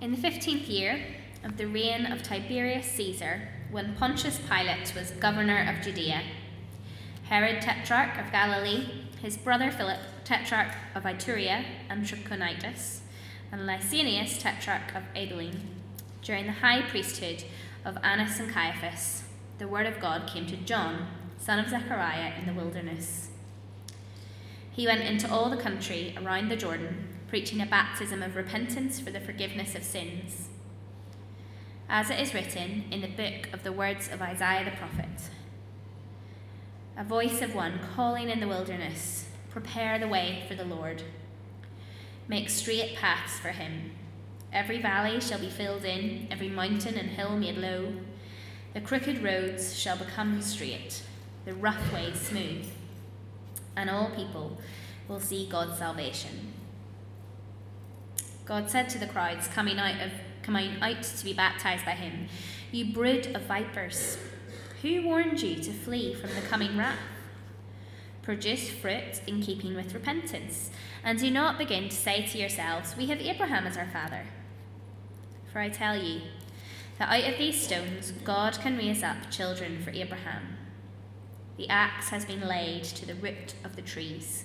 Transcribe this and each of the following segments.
In the fifteenth year of the reign of Tiberius Caesar, when Pontius Pilate was governor of Judea, Herod, tetrarch of Galilee, his brother Philip, tetrarch of Iturea and Trachonitis, and Lysanias, tetrarch of Abilene, during the high priesthood of Annas and Caiaphas, the word of God came to John, son of Zechariah, in the wilderness. He went into all the country around the Jordan preaching a baptism of repentance for the forgiveness of sins. As it is written in the book of the words of Isaiah the prophet A voice of one calling in the wilderness, Prepare the way for the Lord. Make straight paths for him. Every valley shall be filled in, every mountain and hill made low. The crooked roads shall become straight, the rough ways smooth, and all people will see God's salvation. God said to the crowds coming out of coming out to be baptized by him, You brood of vipers, who warned you to flee from the coming wrath? Produce fruit in keeping with repentance, and do not begin to say to yourselves, We have Abraham as our father. For I tell you that out of these stones God can raise up children for Abraham. The axe has been laid to the root of the trees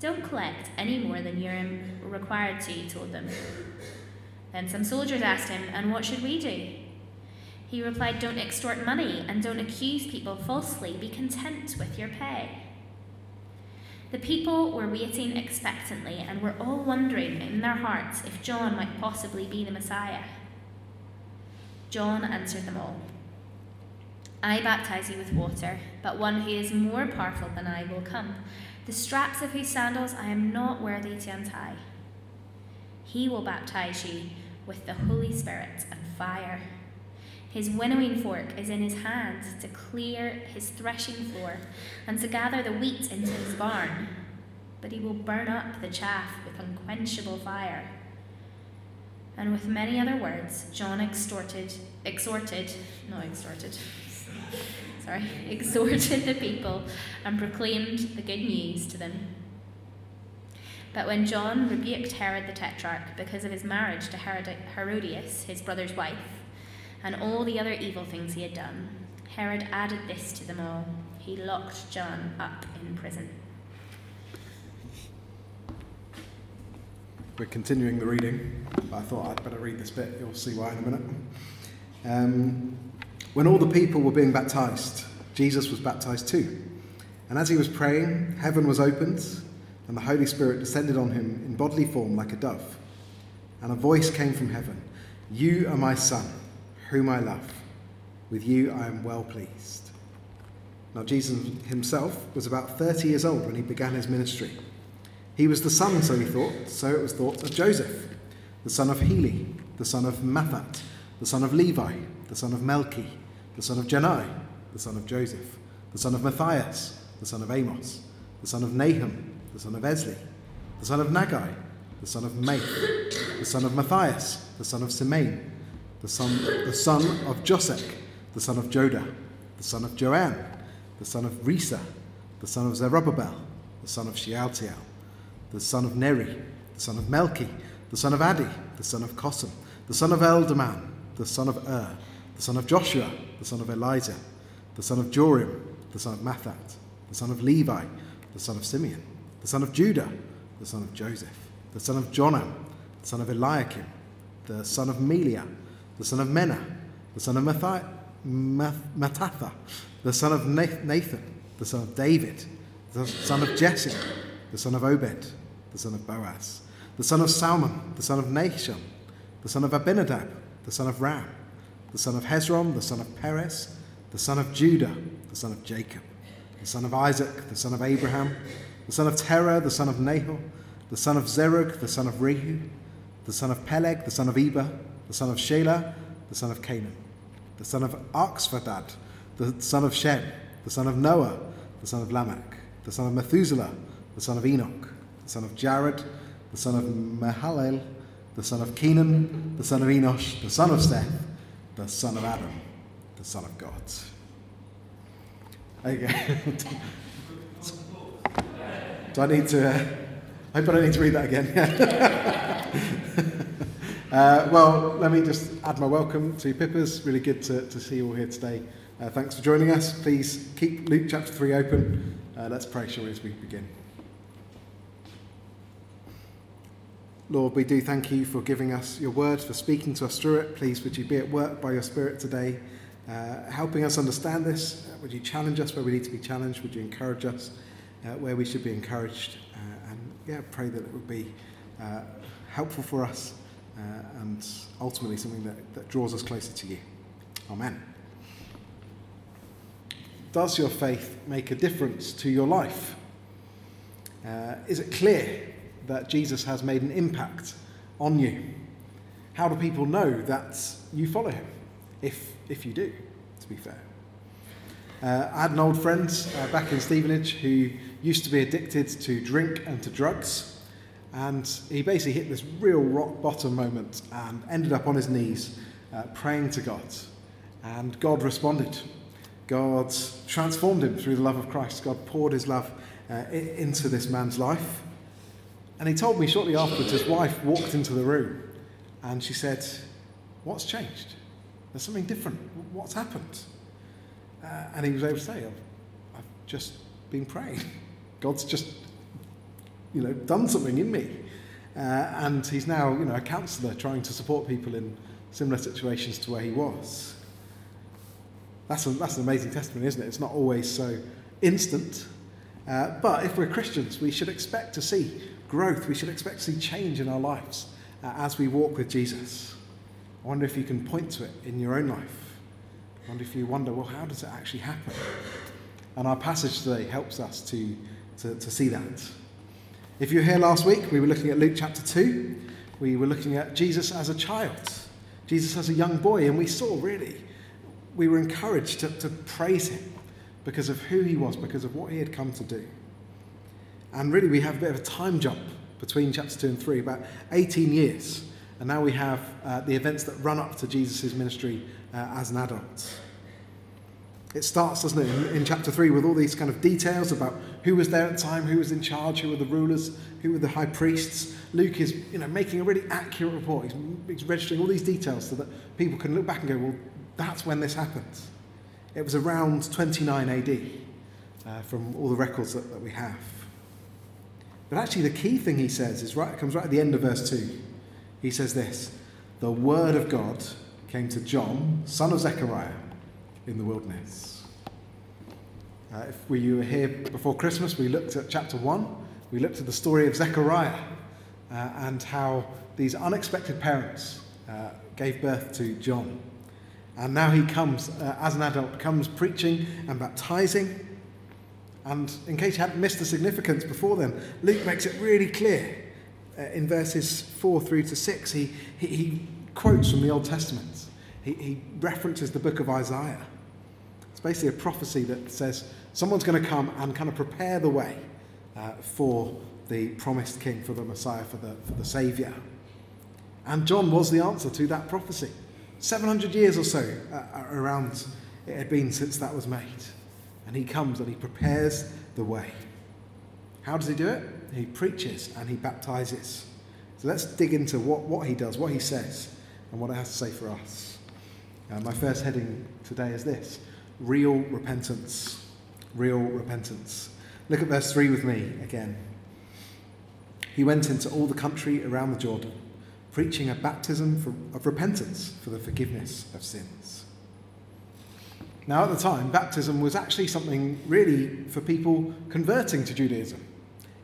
Don't collect any more than you're required to, he told them. Then some soldiers asked him, And what should we do? He replied, Don't extort money and don't accuse people falsely. Be content with your pay. The people were waiting expectantly and were all wondering in their hearts if John might possibly be the Messiah. John answered them all I baptize you with water, but one who is more powerful than I will come the straps of whose sandals I am not worthy to untie. He will baptize you with the Holy Spirit and fire. His winnowing fork is in his hand to clear his threshing floor and to gather the wheat into his barn, but he will burn up the chaff with unquenchable fire. And with many other words, John extorted, exhorted, no, extorted, sorry, exhorted the people and proclaimed the good news to them. But when John rebuked Herod the Tetrarch because of his marriage to Herodias, his brother's wife, and all the other evil things he had done, Herod added this to them all. He locked John up in prison. We're continuing the reading. I thought I'd better read this bit. You'll see why in a minute. Um, when all the people were being baptized, Jesus was baptized too. And as he was praying, heaven was opened, and the Holy Spirit descended on him in bodily form like a dove. And a voice came from heaven You are my Son, whom I love. With you I am well pleased. Now, Jesus himself was about 30 years old when he began his ministry. He was the son, so he thought, so it was thought, of Joseph, the son of Heli, the son of Matthat, the son of Levi, the son of Melchi, the son of Jannai, the son of Joseph, the son of Matthias, the son of Amos, the son of Nahum, the son of Esli, the son of Naggai, the son of Maath, the son of Matthias, the son of Simeon, the son, the son of Josek, the son of Joda, the son of Joanne, the son of Rhesa, the son of Zerubbabel, the son of Shealtiel, the son of Neri, the son of Melchi, the son of Addi, the son of Cosam, the son of Eldaman, the son of Ur, the son of Joshua, the son of Eliza, the son of Jorim, the son of Matthat, the son of Levi, the son of Simeon, the son of Judah, the son of Joseph, the son of Jonam, the son of Eliakim, the son of Melea, the son of Menna, the son of Mathi- Mattatha, the son of Nathan, the son of David, the son of Jesse, the son of Obed, the son of Boaz, the son of Salmon, the son of Nahshon, the son of Abinadab, the son of Ram, the son of Hezron, the son of Perez, the son of Judah, the son of Jacob, the son of Isaac, the son of Abraham, the son of Terah, the son of Nahor, the son of Serug, the son of Reu, the son of Peleg, the son of Eber, the son of Shelah, the son of Cainan, the son of Arphaxad, the son of Shem, the son of Noah, the son of Lamech, the son of Methuselah, the son of Enoch, the son of Jared, the son of Mahalalel, the son of Kenan, the son of Enosh, the son of Seth, the son of Adam, the son of God. Okay. Do I need to? Uh, I hope I don't need to read that again. uh, well, let me just add my welcome to Pippa's. Really good to, to see you all here today. Uh, thanks for joining us. Please keep Luke chapter 3 open. Uh, let's pray, shall we, as we begin. Lord, we do thank you for giving us your word, for speaking to us through it. Please, would you be at work by your Spirit today, uh, helping us understand this? Uh, would you challenge us where we need to be challenged? Would you encourage us uh, where we should be encouraged? Uh, and yeah, pray that it would be uh, helpful for us uh, and ultimately something that, that draws us closer to you. Amen. Does your faith make a difference to your life? is it clear that Jesus has made an impact on you? How do people know that you follow him? If, if you do, to be fair. Uh, I had an old friend uh, back in Stevenage who used to be addicted to drink and to drugs. And he basically hit this real rock bottom moment and ended up on his knees uh, praying to God. And God responded. God transformed him through the love of Christ. God poured his love uh, into this man's life. And he told me shortly afterwards, his wife walked into the room and she said, What's changed? There's something different. What's happened? Uh, and he was able to say, I've, I've just been praying. God's just, you know, done something in me. Uh, and he's now, you know, a counsellor trying to support people in similar situations to where he was. That's, a, that's an amazing testimony, isn't it? It's not always so instant. Uh, but if we're Christians, we should expect to see growth. We should expect to see change in our lives uh, as we walk with Jesus. I wonder if you can point to it in your own life. I wonder if you wonder, well, how does it actually happen? And our passage today helps us to, to, to see that. If you were here last week, we were looking at Luke chapter 2. We were looking at Jesus as a child, Jesus as a young boy, and we saw really, we were encouraged to, to praise him because of who he was, because of what he had come to do. And really, we have a bit of a time jump between chapter 2 and 3, about 18 years. And now we have uh, the events that run up to Jesus' ministry uh, as an adult. It starts, doesn't it, in, in, chapter 3 with all these kind of details about who was there at the time, who was in charge, who were the rulers, who were the high priests. Luke is you know, making a really accurate report. He's, he's registering all these details so that people can look back and go, well, that's when this happened. It was around 29 AD uh, from all the records that, that we have. But actually, the key thing he says is right, comes right at the end of verse 2. He says this The word of God came to John, son of Zechariah, in the wilderness. Uh, if we were here before Christmas, we looked at chapter 1. We looked at the story of Zechariah uh, and how these unexpected parents uh, gave birth to John. And now he comes, uh, as an adult, comes preaching and baptizing and in case you hadn't missed the significance before then, Luke makes it really clear uh, in verses 4 through to 6. He, he, he quotes from the Old Testament, he, he references the book of Isaiah. It's basically a prophecy that says someone's going to come and kind of prepare the way uh, for the promised king, for the Messiah, for the, for the Saviour. And John was the answer to that prophecy. 700 years or so uh, around it had been since that was made. And he comes and he prepares the way. How does he do it? He preaches and he baptizes. So let's dig into what, what he does, what he says, and what it has to say for us. Uh, my first heading today is this real repentance. Real repentance. Look at verse 3 with me again. He went into all the country around the Jordan, preaching a baptism for, of repentance for the forgiveness of sins. Now, at the time, baptism was actually something really for people converting to Judaism.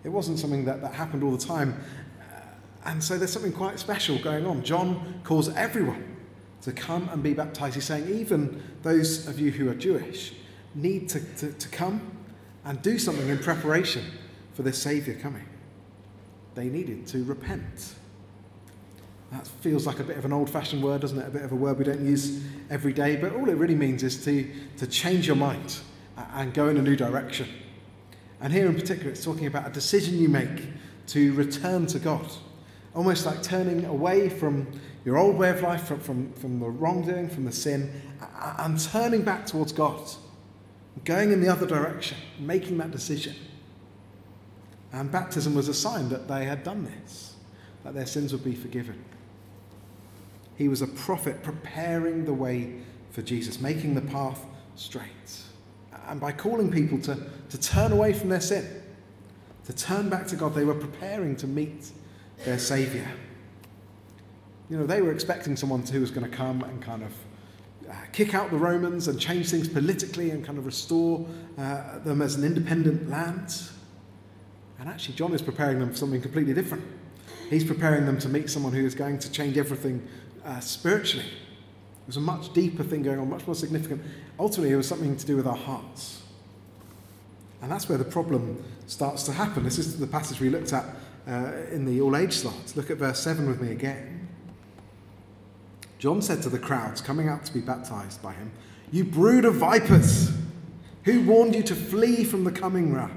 It wasn't something that, that happened all the time. Uh, and so there's something quite special going on. John calls everyone to come and be baptized. He's saying, even those of you who are Jewish need to, to, to come and do something in preparation for this Saviour coming. They needed to repent. That feels like a bit of an old fashioned word, doesn't it? A bit of a word we don't use every day, but all it really means is to, to change your mind uh, and go in a new direction. And here in particular, it's talking about a decision you make to return to God, almost like turning away from your old way of life, from, from, from the wrongdoing, from the sin, and turning back towards God, going in the other direction, making that decision. And baptism was a sign that they had done this, that their sins would be forgiven. He was a prophet preparing the way for Jesus, making the path straight. And by calling people to, to turn away from their sin, to turn back to God, they were preparing to meet their Saviour. You know, they were expecting someone who was going to come and kind of uh, kick out the Romans and change things politically and kind of restore uh, them as an independent land. And actually, John is preparing them for something completely different. He's preparing them to meet someone who is going to change everything uh, spiritually. It was a much deeper thing going on, much more significant. Ultimately, it was something to do with our hearts. And that's where the problem starts to happen. This is the passage we looked at uh, in the all age slides. Look at verse 7 with me again. John said to the crowds coming out to be baptized by him, You brood of vipers, who warned you to flee from the coming wrath?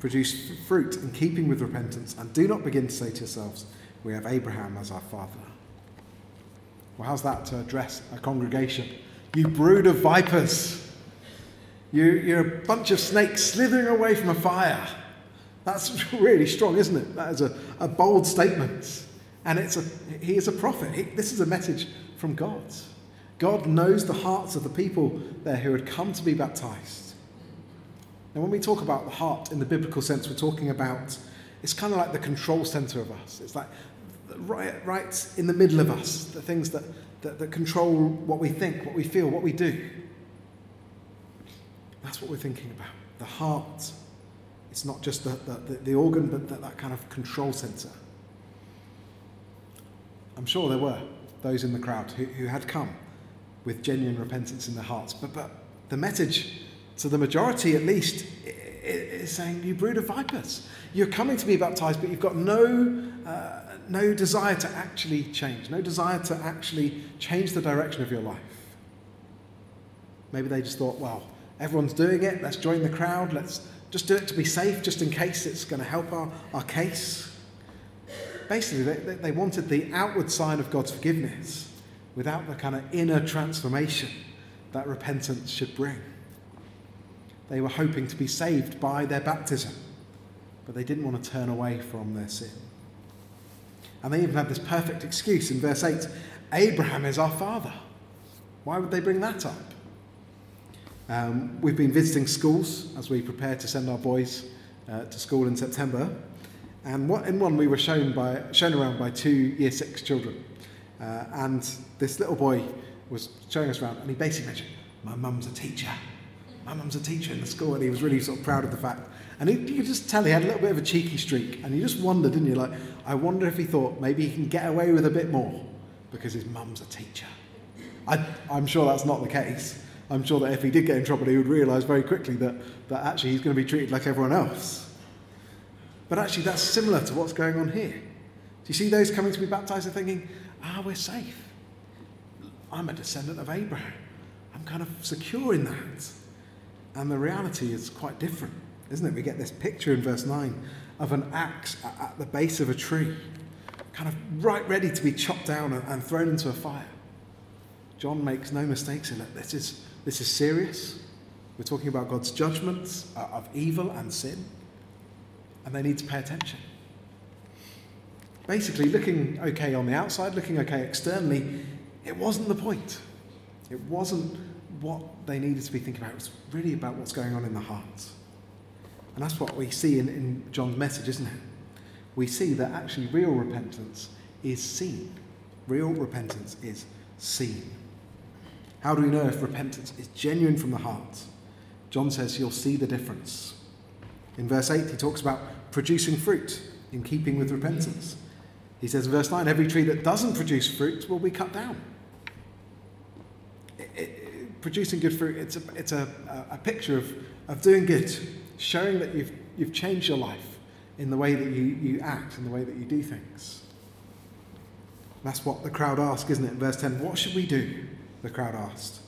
Produce fruit in keeping with repentance, and do not begin to say to yourselves, We have Abraham as our father. Well, how's that to address a congregation? You brood of vipers. You, you're a bunch of snakes slithering away from a fire. That's really strong, isn't it? That is a, a bold statement. And it's a, he is a prophet. He, this is a message from God. God knows the hearts of the people there who had come to be baptized. Now, when we talk about the heart in the biblical sense, we're talking about it's kind of like the control center of us. It's like right, right in the middle of us, the things that, that, that control what we think, what we feel, what we do. That's what we're thinking about. The heart. It's not just the, the, the organ, but that, that kind of control center. I'm sure there were those in the crowd who, who had come with genuine repentance in their hearts. But, but the message to the majority, at least, is saying, You brood of vipers. You're coming to be baptized, but you've got no, uh, no desire to actually change, no desire to actually change the direction of your life. Maybe they just thought, Well, everyone's doing it. Let's join the crowd. Let's just do it to be safe, just in case it's going to help our, our case basically, they, they wanted the outward sign of God's forgiveness without the kind of inner transformation that repentance should bring. They were hoping to be saved by their baptism, but they didn't want to turn away from their sin. And they even had this perfect excuse in verse 8 Abraham is our father. Why would they bring that up? Um, we've been visiting schools as we prepare to send our boys uh, to school in September. And what, in one, we were shown, by, shown around by two year six children. Uh, and this little boy was showing us around, and he basically mentioned, My mum's a teacher. My mum's a teacher in the school. And he was really sort of proud of the fact. And he, you could just tell he had a little bit of a cheeky streak. And you just wondered, didn't you? Like, I wonder if he thought maybe he can get away with a bit more because his mum's a teacher. I, I'm sure that's not the case. I'm sure that if he did get in trouble, he would realise very quickly that, that actually he's going to be treated like everyone else. But actually, that's similar to what's going on here. Do you see those coming to be baptized and thinking, ah, we're safe? I'm a descendant of Abraham. I'm kind of secure in that. And the reality is quite different, isn't it? We get this picture in verse 9 of an axe at the base of a tree, kind of right ready to be chopped down and thrown into a fire. John makes no mistakes in it. This is, this is serious. We're talking about God's judgments of evil and sin and they need to pay attention. Basically, looking okay on the outside, looking okay externally, it wasn't the point. It wasn't what they needed to be thinking about. It was really about what's going on in the hearts. And that's what we see in, in John's message, isn't it? We see that actually real repentance is seen. Real repentance is seen. How do we know if repentance is genuine from the heart? John says you'll see the difference. In verse 8, he talks about producing fruit in keeping with repentance. He says in verse 9, every tree that doesn't produce fruit will be cut down. It, it, producing good fruit, it's, a, it's a, a picture of, of doing good, showing that you've, you've changed your life in the way that you, you act, in the way that you do things. That's what the crowd asked, isn't it? In verse 10, what should we do? The crowd asked.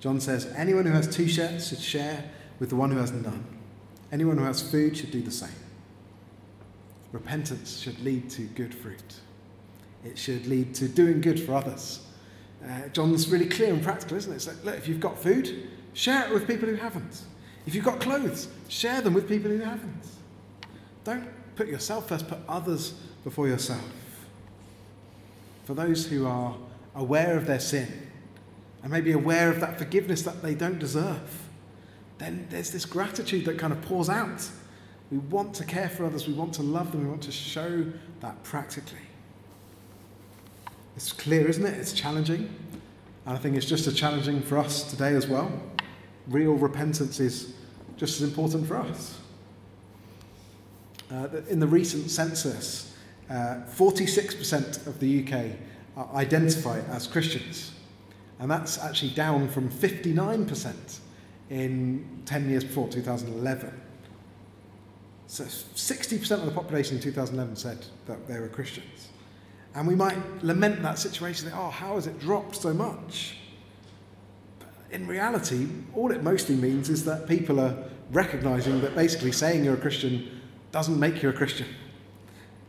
John says, anyone who has two shirts should share with the one who has none. Anyone who has food should do the same. Repentance should lead to good fruit. It should lead to doing good for others. Uh, John's really clear and practical, isn't it? It's like, look, if you've got food, share it with people who haven't. If you've got clothes, share them with people who haven't. Don't put yourself first, put others before yourself. For those who are aware of their sin and maybe aware of that forgiveness that they don't deserve, then there's this gratitude that kind of pours out. We want to care for others, we want to love them, we want to show that practically. It's clear, isn't it? It's challenging. And I think it's just as challenging for us today as well. Real repentance is just as important for us. Uh, in the recent census, uh, 46% of the UK identify as Christians. And that's actually down from 59% in 10 years before, 2011. So 60% of the population in 2011 said that they were Christians. And we might lament that situation, oh, how has it dropped so much? In reality, all it mostly means is that people are recognizing that basically saying you're a Christian doesn't make you a Christian.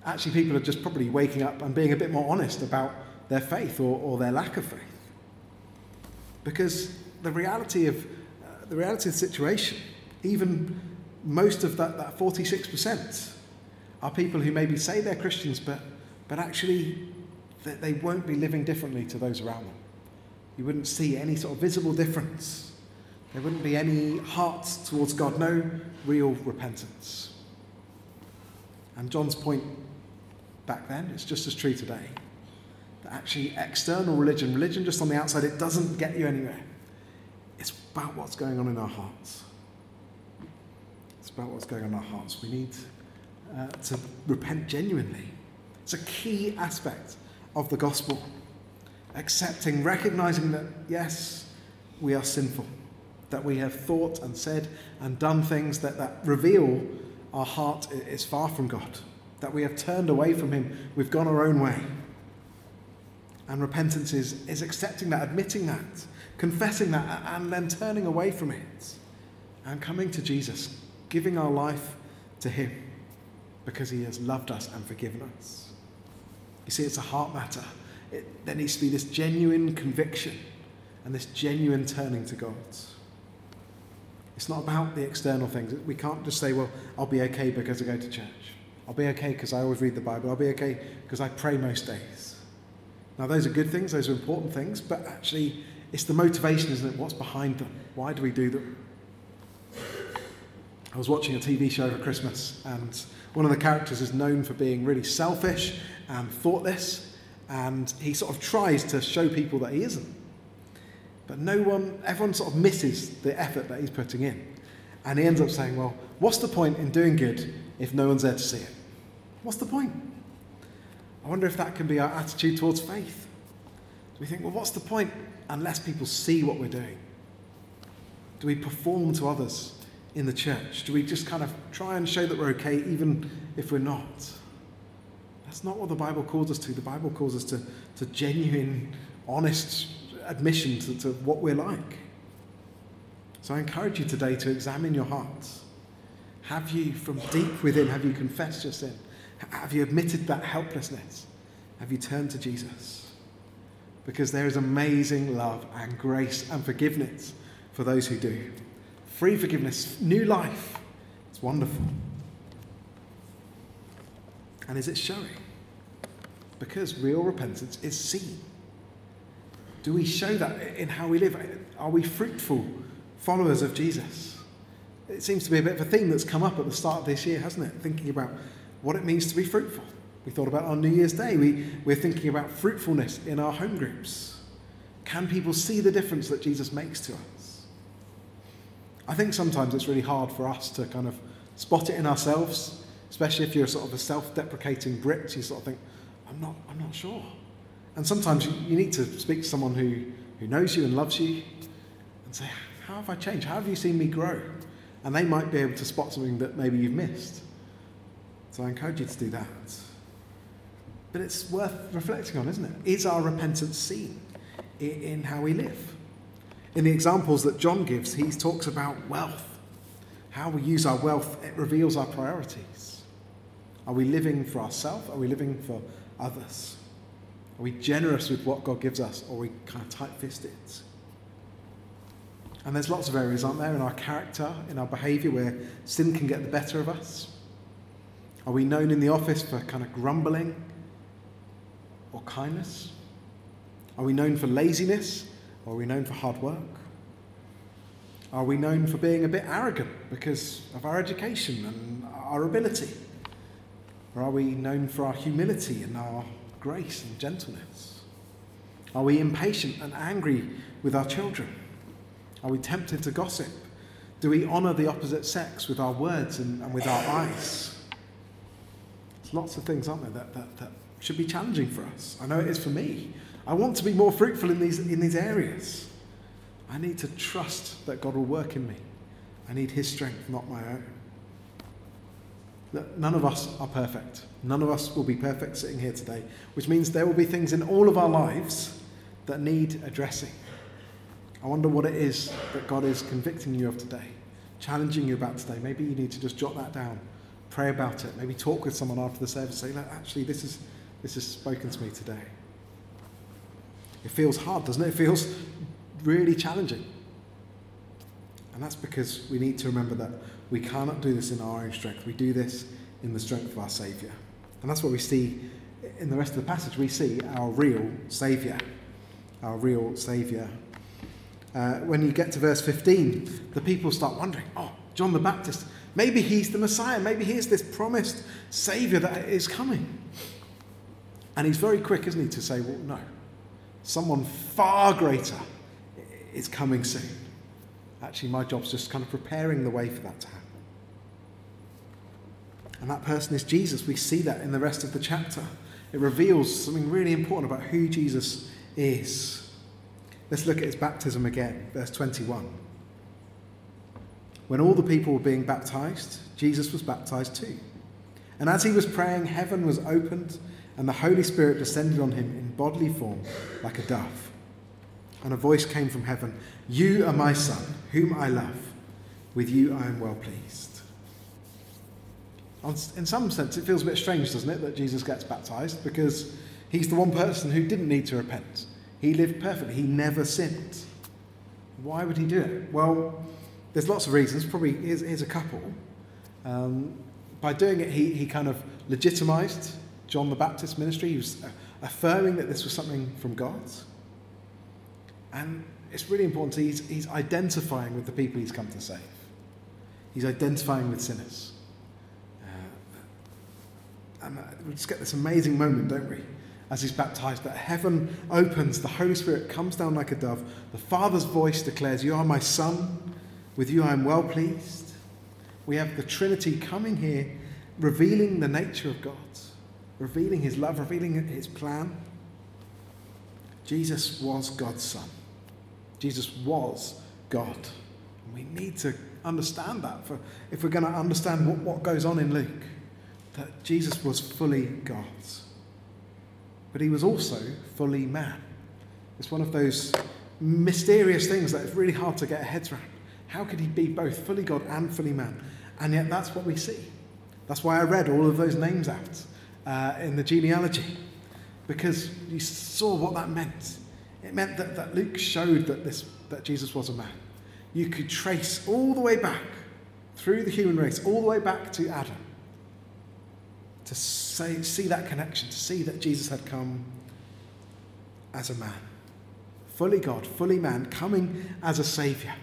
Actually, people are just probably waking up and being a bit more honest about their faith or, or their lack of faith. Because the reality of uh, the reality of the situation, even most of that, that 46% are people who maybe say they're Christians, but, but actually they, they won't be living differently to those around them. You wouldn't see any sort of visible difference. There wouldn't be any hearts towards God, no real repentance. And John's point back then is just as true today. That actually, external religion, religion just on the outside, it doesn't get you anywhere. It's about what's going on in our hearts. It's about what's going on in our hearts. We need uh, to repent genuinely. It's a key aspect of the gospel. Accepting, recognizing that, yes, we are sinful, that we have thought and said and done things that, that reveal our heart is far from God, that we have turned away from Him, we've gone our own way. And repentance is, is accepting that, admitting that, confessing that, and then turning away from it and coming to Jesus, giving our life to Him because He has loved us and forgiven us. You see, it's a heart matter. It, there needs to be this genuine conviction and this genuine turning to God. It's not about the external things. We can't just say, well, I'll be okay because I go to church. I'll be okay because I always read the Bible. I'll be okay because I pray most days. Now, those are good things, those are important things, but actually, it's the motivation, isn't it? What's behind them? Why do we do them? I was watching a TV show over Christmas, and one of the characters is known for being really selfish and thoughtless, and he sort of tries to show people that he isn't. But no one, everyone sort of misses the effort that he's putting in. And he ends up saying, Well, what's the point in doing good if no one's there to see it? What's the point? I wonder if that can be our attitude towards faith. Do we think, well, what's the point unless people see what we're doing? Do we perform to others in the church? Do we just kind of try and show that we're okay even if we're not? That's not what the Bible calls us to. The Bible calls us to, to genuine, honest admission to, to what we're like. So I encourage you today to examine your hearts. Have you, from deep within, have you confessed your sin? Have you admitted that helplessness? Have you turned to Jesus? Because there is amazing love and grace and forgiveness for those who do. Free forgiveness, new life. It's wonderful. And is it showing? Because real repentance is seen. Do we show that in how we live? Are we fruitful followers of Jesus? It seems to be a bit of a theme that's come up at the start of this year, hasn't it? Thinking about what it means to be fruitful. We thought about on New Year's Day, we, we're thinking about fruitfulness in our home groups. Can people see the difference that Jesus makes to us? I think sometimes it's really hard for us to kind of spot it in ourselves, especially if you're sort of a self deprecating Brit. You sort of think, I'm not, I'm not sure. And sometimes you need to speak to someone who, who knows you and loves you and say, How have I changed? How have you seen me grow? And they might be able to spot something that maybe you've missed. So I encourage you to do that. But it's worth reflecting on, isn't it? Is our repentance seen in how we live? In the examples that John gives, he talks about wealth. How we use our wealth, it reveals our priorities. Are we living for ourselves? Are we living for others? Are we generous with what God gives us, or are we kind of tight fisted? And there's lots of areas, aren't there, in our character, in our behaviour, where sin can get the better of us. Are we known in the office for kind of grumbling or kindness? Are we known for laziness or are we known for hard work? Are we known for being a bit arrogant because of our education and our ability? Or are we known for our humility and our grace and gentleness? Are we impatient and angry with our children? Are we tempted to gossip? Do we honour the opposite sex with our words and, and with our eyes? There's lots of things, aren't there, that, that, that should be challenging for us. I know it is for me. I want to be more fruitful in these, in these areas. I need to trust that God will work in me. I need His strength, not my own. None of us are perfect. None of us will be perfect sitting here today, which means there will be things in all of our lives that need addressing. I wonder what it is that God is convicting you of today, challenging you about today. Maybe you need to just jot that down, pray about it, maybe talk with someone after the service, and say, Look, actually, this, is, this has spoken to me today. It feels hard, doesn't it? It feels really challenging. And that's because we need to remember that we cannot do this in our own strength. We do this in the strength of our Saviour. And that's what we see in the rest of the passage. We see our real Saviour. Our real Saviour uh, when you get to verse 15, the people start wondering, oh, John the Baptist, maybe he's the Messiah, maybe he is this promised Saviour that is coming. And he's very quick, isn't he, to say, well, no, someone far greater is coming soon. Actually, my job's just kind of preparing the way for that to happen. And that person is Jesus. We see that in the rest of the chapter. It reveals something really important about who Jesus is. Let's look at his baptism again, verse 21. When all the people were being baptized, Jesus was baptized too. And as he was praying, heaven was opened, and the Holy Spirit descended on him in bodily form like a dove. And a voice came from heaven You are my Son, whom I love. With you I am well pleased. In some sense, it feels a bit strange, doesn't it, that Jesus gets baptized because he's the one person who didn't need to repent. He lived perfectly. He never sinned. Why would he do it? Well, there's lots of reasons. Probably here's, here's a couple. Um, by doing it, he, he kind of legitimized John the Baptist's ministry. He was uh, affirming that this was something from God. And it's really important. He's, he's identifying with the people he's come to save. He's identifying with sinners. And uh, we just get this amazing moment, don't we? as he's baptized, that heaven opens, the Holy Spirit comes down like a dove. The Father's voice declares, You are my Son, with you I am well pleased. We have the Trinity coming here, revealing the nature of God, revealing his love, revealing his plan. Jesus was God's Son. Jesus was God. We need to understand that for, if we're going to understand what, what goes on in Luke, that Jesus was fully God but he was also fully man. It's one of those mysterious things that is really hard to get a head around. How could he be both fully God and fully man? And yet that's what we see. That's why I read all of those names out uh, in the genealogy, because you saw what that meant. It meant that, that Luke showed that, this, that Jesus was a man. You could trace all the way back through the human race, all the way back to Adam, to say, see that connection, to see that Jesus had come as a man, fully God, fully man, coming as a Saviour,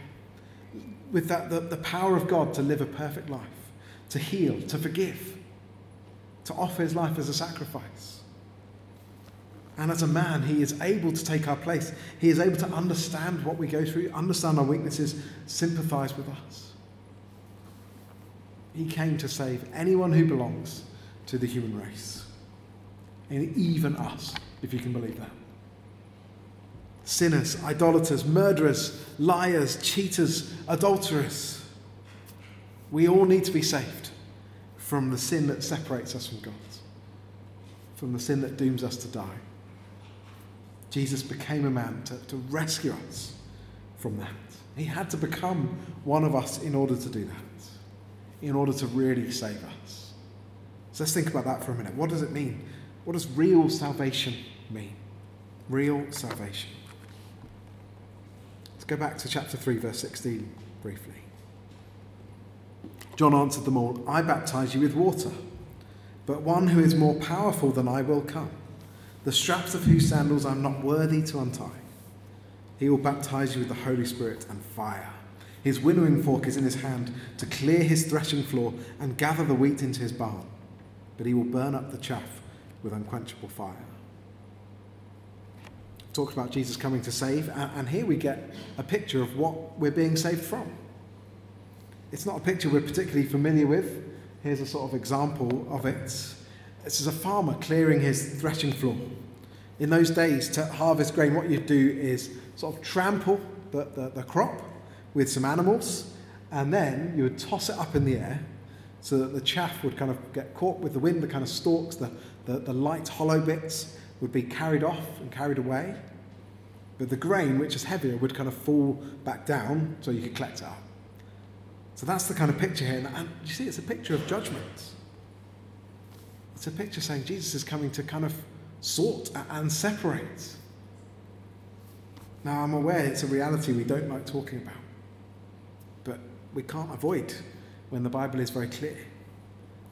with that, the, the power of God to live a perfect life, to heal, to forgive, to offer his life as a sacrifice. And as a man, he is able to take our place. He is able to understand what we go through, understand our weaknesses, sympathize with us. He came to save anyone who belongs to the human race. And even us, if you can believe that. Sinners, idolaters, murderers, liars, cheaters, adulterers. We all need to be saved from the sin that separates us from God. from the sin that dooms us to die. Jesus became a man to, to rescue us from that. He had to become one of us in order to do that, in order to really save us. So let's think about that for a minute. What does it mean? What does real salvation mean? Real salvation. Let's go back to chapter 3, verse 16 briefly. John answered them all I baptize you with water, but one who is more powerful than I will come, the straps of whose sandals I'm not worthy to untie. He will baptize you with the Holy Spirit and fire. His winnowing fork is in his hand to clear his threshing floor and gather the wheat into his barn, but he will burn up the chaff with unquenchable fire. Talked about Jesus coming to save, and here we get a picture of what we're being saved from. It's not a picture we're particularly familiar with. Here's a sort of example of it. This is a farmer clearing his threshing floor. In those days, to harvest grain, what you'd do is sort of trample the, the, the crop with some animals, and then you would toss it up in the air so that the chaff would kind of get caught with the wind, the kind of stalks, the, the, the light hollow bits would be carried off and carried away. But the grain, which is heavier, would kind of fall back down so you could collect it up. So that's the kind of picture here. And you see, it's a picture of judgment. It's a picture saying Jesus is coming to kind of sort and separate now, I'm aware it's a reality we don't like talking about, but we can't avoid when the Bible is very clear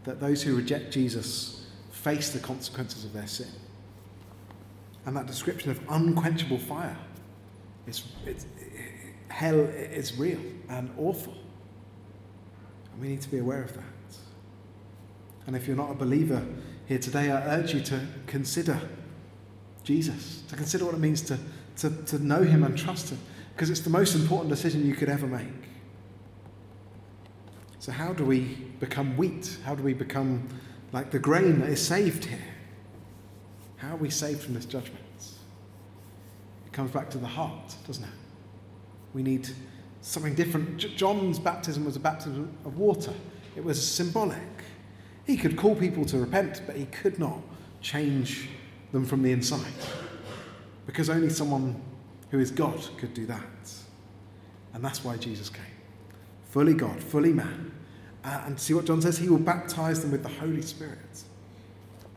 that those who reject Jesus face the consequences of their sin. And that description of unquenchable fire, it's, it's, hell is real and awful. And we need to be aware of that. And if you're not a believer here today, I urge you to consider Jesus, to consider what it means to to, to know Him and trust Him, because it's the most important decision you could ever make. So, how do we become wheat? How do we become like the grain that is saved here? How are we saved from this judgment? It comes back to the heart, doesn't it? We need something different. John's baptism was a baptism of water, it was symbolic. He could call people to repent, but he could not change them from the inside because only someone who is God could do that. And that's why Jesus came. Fully God, fully man. Uh, and see what John says? He will baptize them with the Holy Spirit.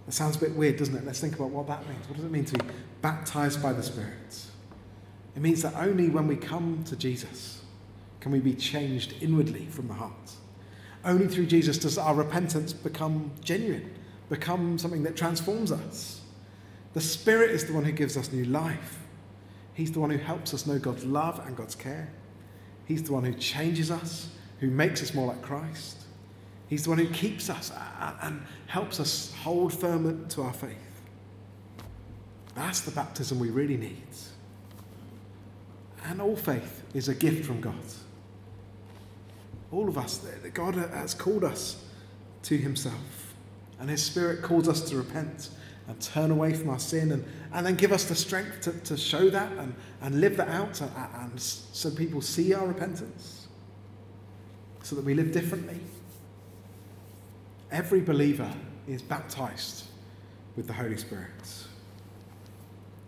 That sounds a bit weird, doesn't it? Let's think about what that means. What does it mean to be baptized by the Spirit? It means that only when we come to Jesus can we be changed inwardly from the heart. Only through Jesus does our repentance become genuine, become something that transforms us. The Spirit is the one who gives us new life. He's the one who helps us know God's love and God's care. He's the one who changes us, who makes us more like Christ. He's the one who keeps us and helps us hold firm to our faith. That's the baptism we really need. And all faith is a gift from God. All of us, God has called us to Himself, and His Spirit calls us to repent and turn away from our sin and, and then give us the strength to, to show that and, and live that out and, and so people see our repentance so that we live differently. Every believer is baptized with the Holy Spirit.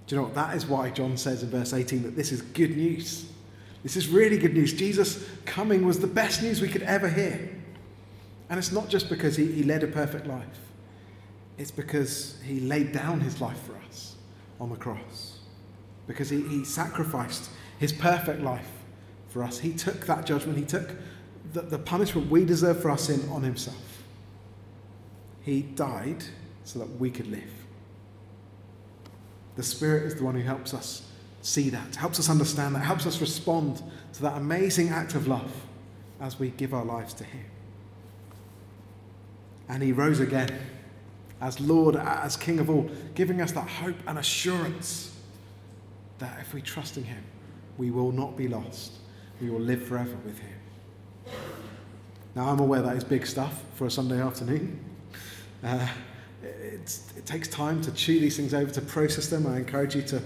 Do you know what? That is why John says in verse 18 that this is good news. This is really good news. Jesus coming was the best news we could ever hear. And it's not just because he, he led a perfect life. It's because he laid down his life for us on the cross. Because he, he sacrificed his perfect life for us. He took that judgment, he took the, the punishment we deserve for our sin on himself. He died so that we could live. The Spirit is the one who helps us see that, helps us understand that, helps us respond to that amazing act of love as we give our lives to Him. And He rose again as Lord, as King of all, giving us that hope and assurance that if we trust in Him, we will not be lost. We will live forever with Him. Now, I'm aware that is big stuff for a Sunday afternoon. Uh, it takes time to chew these things over, to process them. I encourage you to,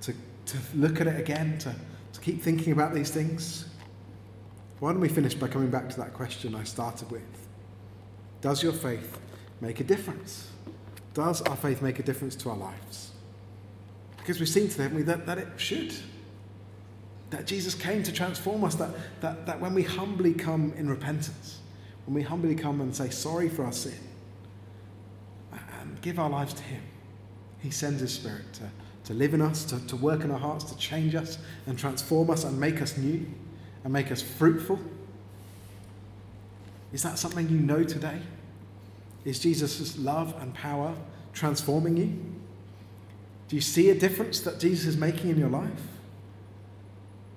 to, to look at it again, to, to keep thinking about these things. Why don't we finish by coming back to that question I started with? Does your faith make a difference? Does our faith make a difference to our lives? Because we've seen today, haven't we, that, that it should. That Jesus came to transform us, that, that, that when we humbly come in repentance, when we humbly come and say sorry for our sin, and give our lives to Him, He sends His Spirit to, to live in us, to, to work in our hearts, to change us and transform us and make us new and make us fruitful. Is that something you know today? Is Jesus' love and power transforming you? Do you see a difference that Jesus is making in your life?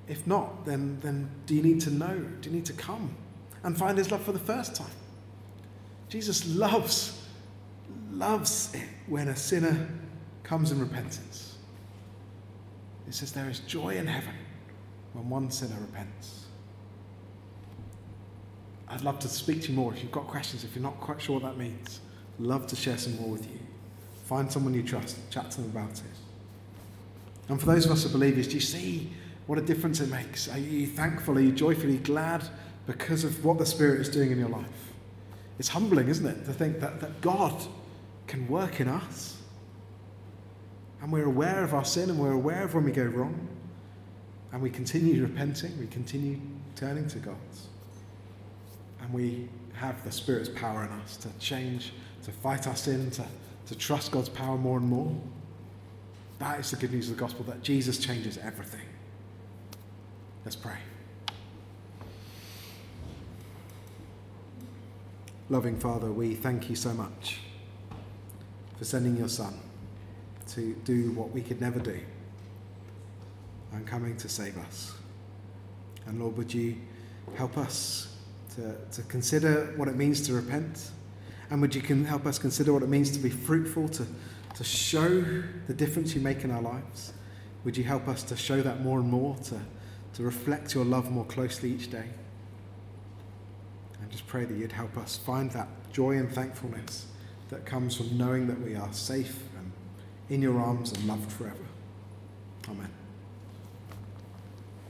If not, then, then do you need to know? Do you need to come and find his love for the first time? Jesus loves, loves it when a sinner comes in repentance. He says there is joy in heaven when one sinner repents. I'd love to speak to you more if you've got questions, if you're not quite sure what that means. Love to share some more with you. Find someone you trust, chat to them about it. And for those of us who are believers, do you see what a difference it makes? Are you thankful? Are you joyfully glad because of what the Spirit is doing in your life? It's humbling, isn't it, to think that, that God can work in us. And we're aware of our sin and we're aware of when we go wrong. And we continue repenting, we continue turning to God and we have the Spirit's power in us to change, to fight our sin, to, to trust God's power more and more. That is the good news of the gospel that Jesus changes everything. Let's pray. Loving Father, we thank you so much for sending your Son to do what we could never do and coming to save us. And Lord, would you help us to, to consider what it means to repent. And would you can help us consider what it means to be fruitful, to, to show the difference you make in our lives? Would you help us to show that more and more, to, to reflect your love more closely each day? And just pray that you'd help us find that joy and thankfulness that comes from knowing that we are safe and in your arms and loved forever. Amen.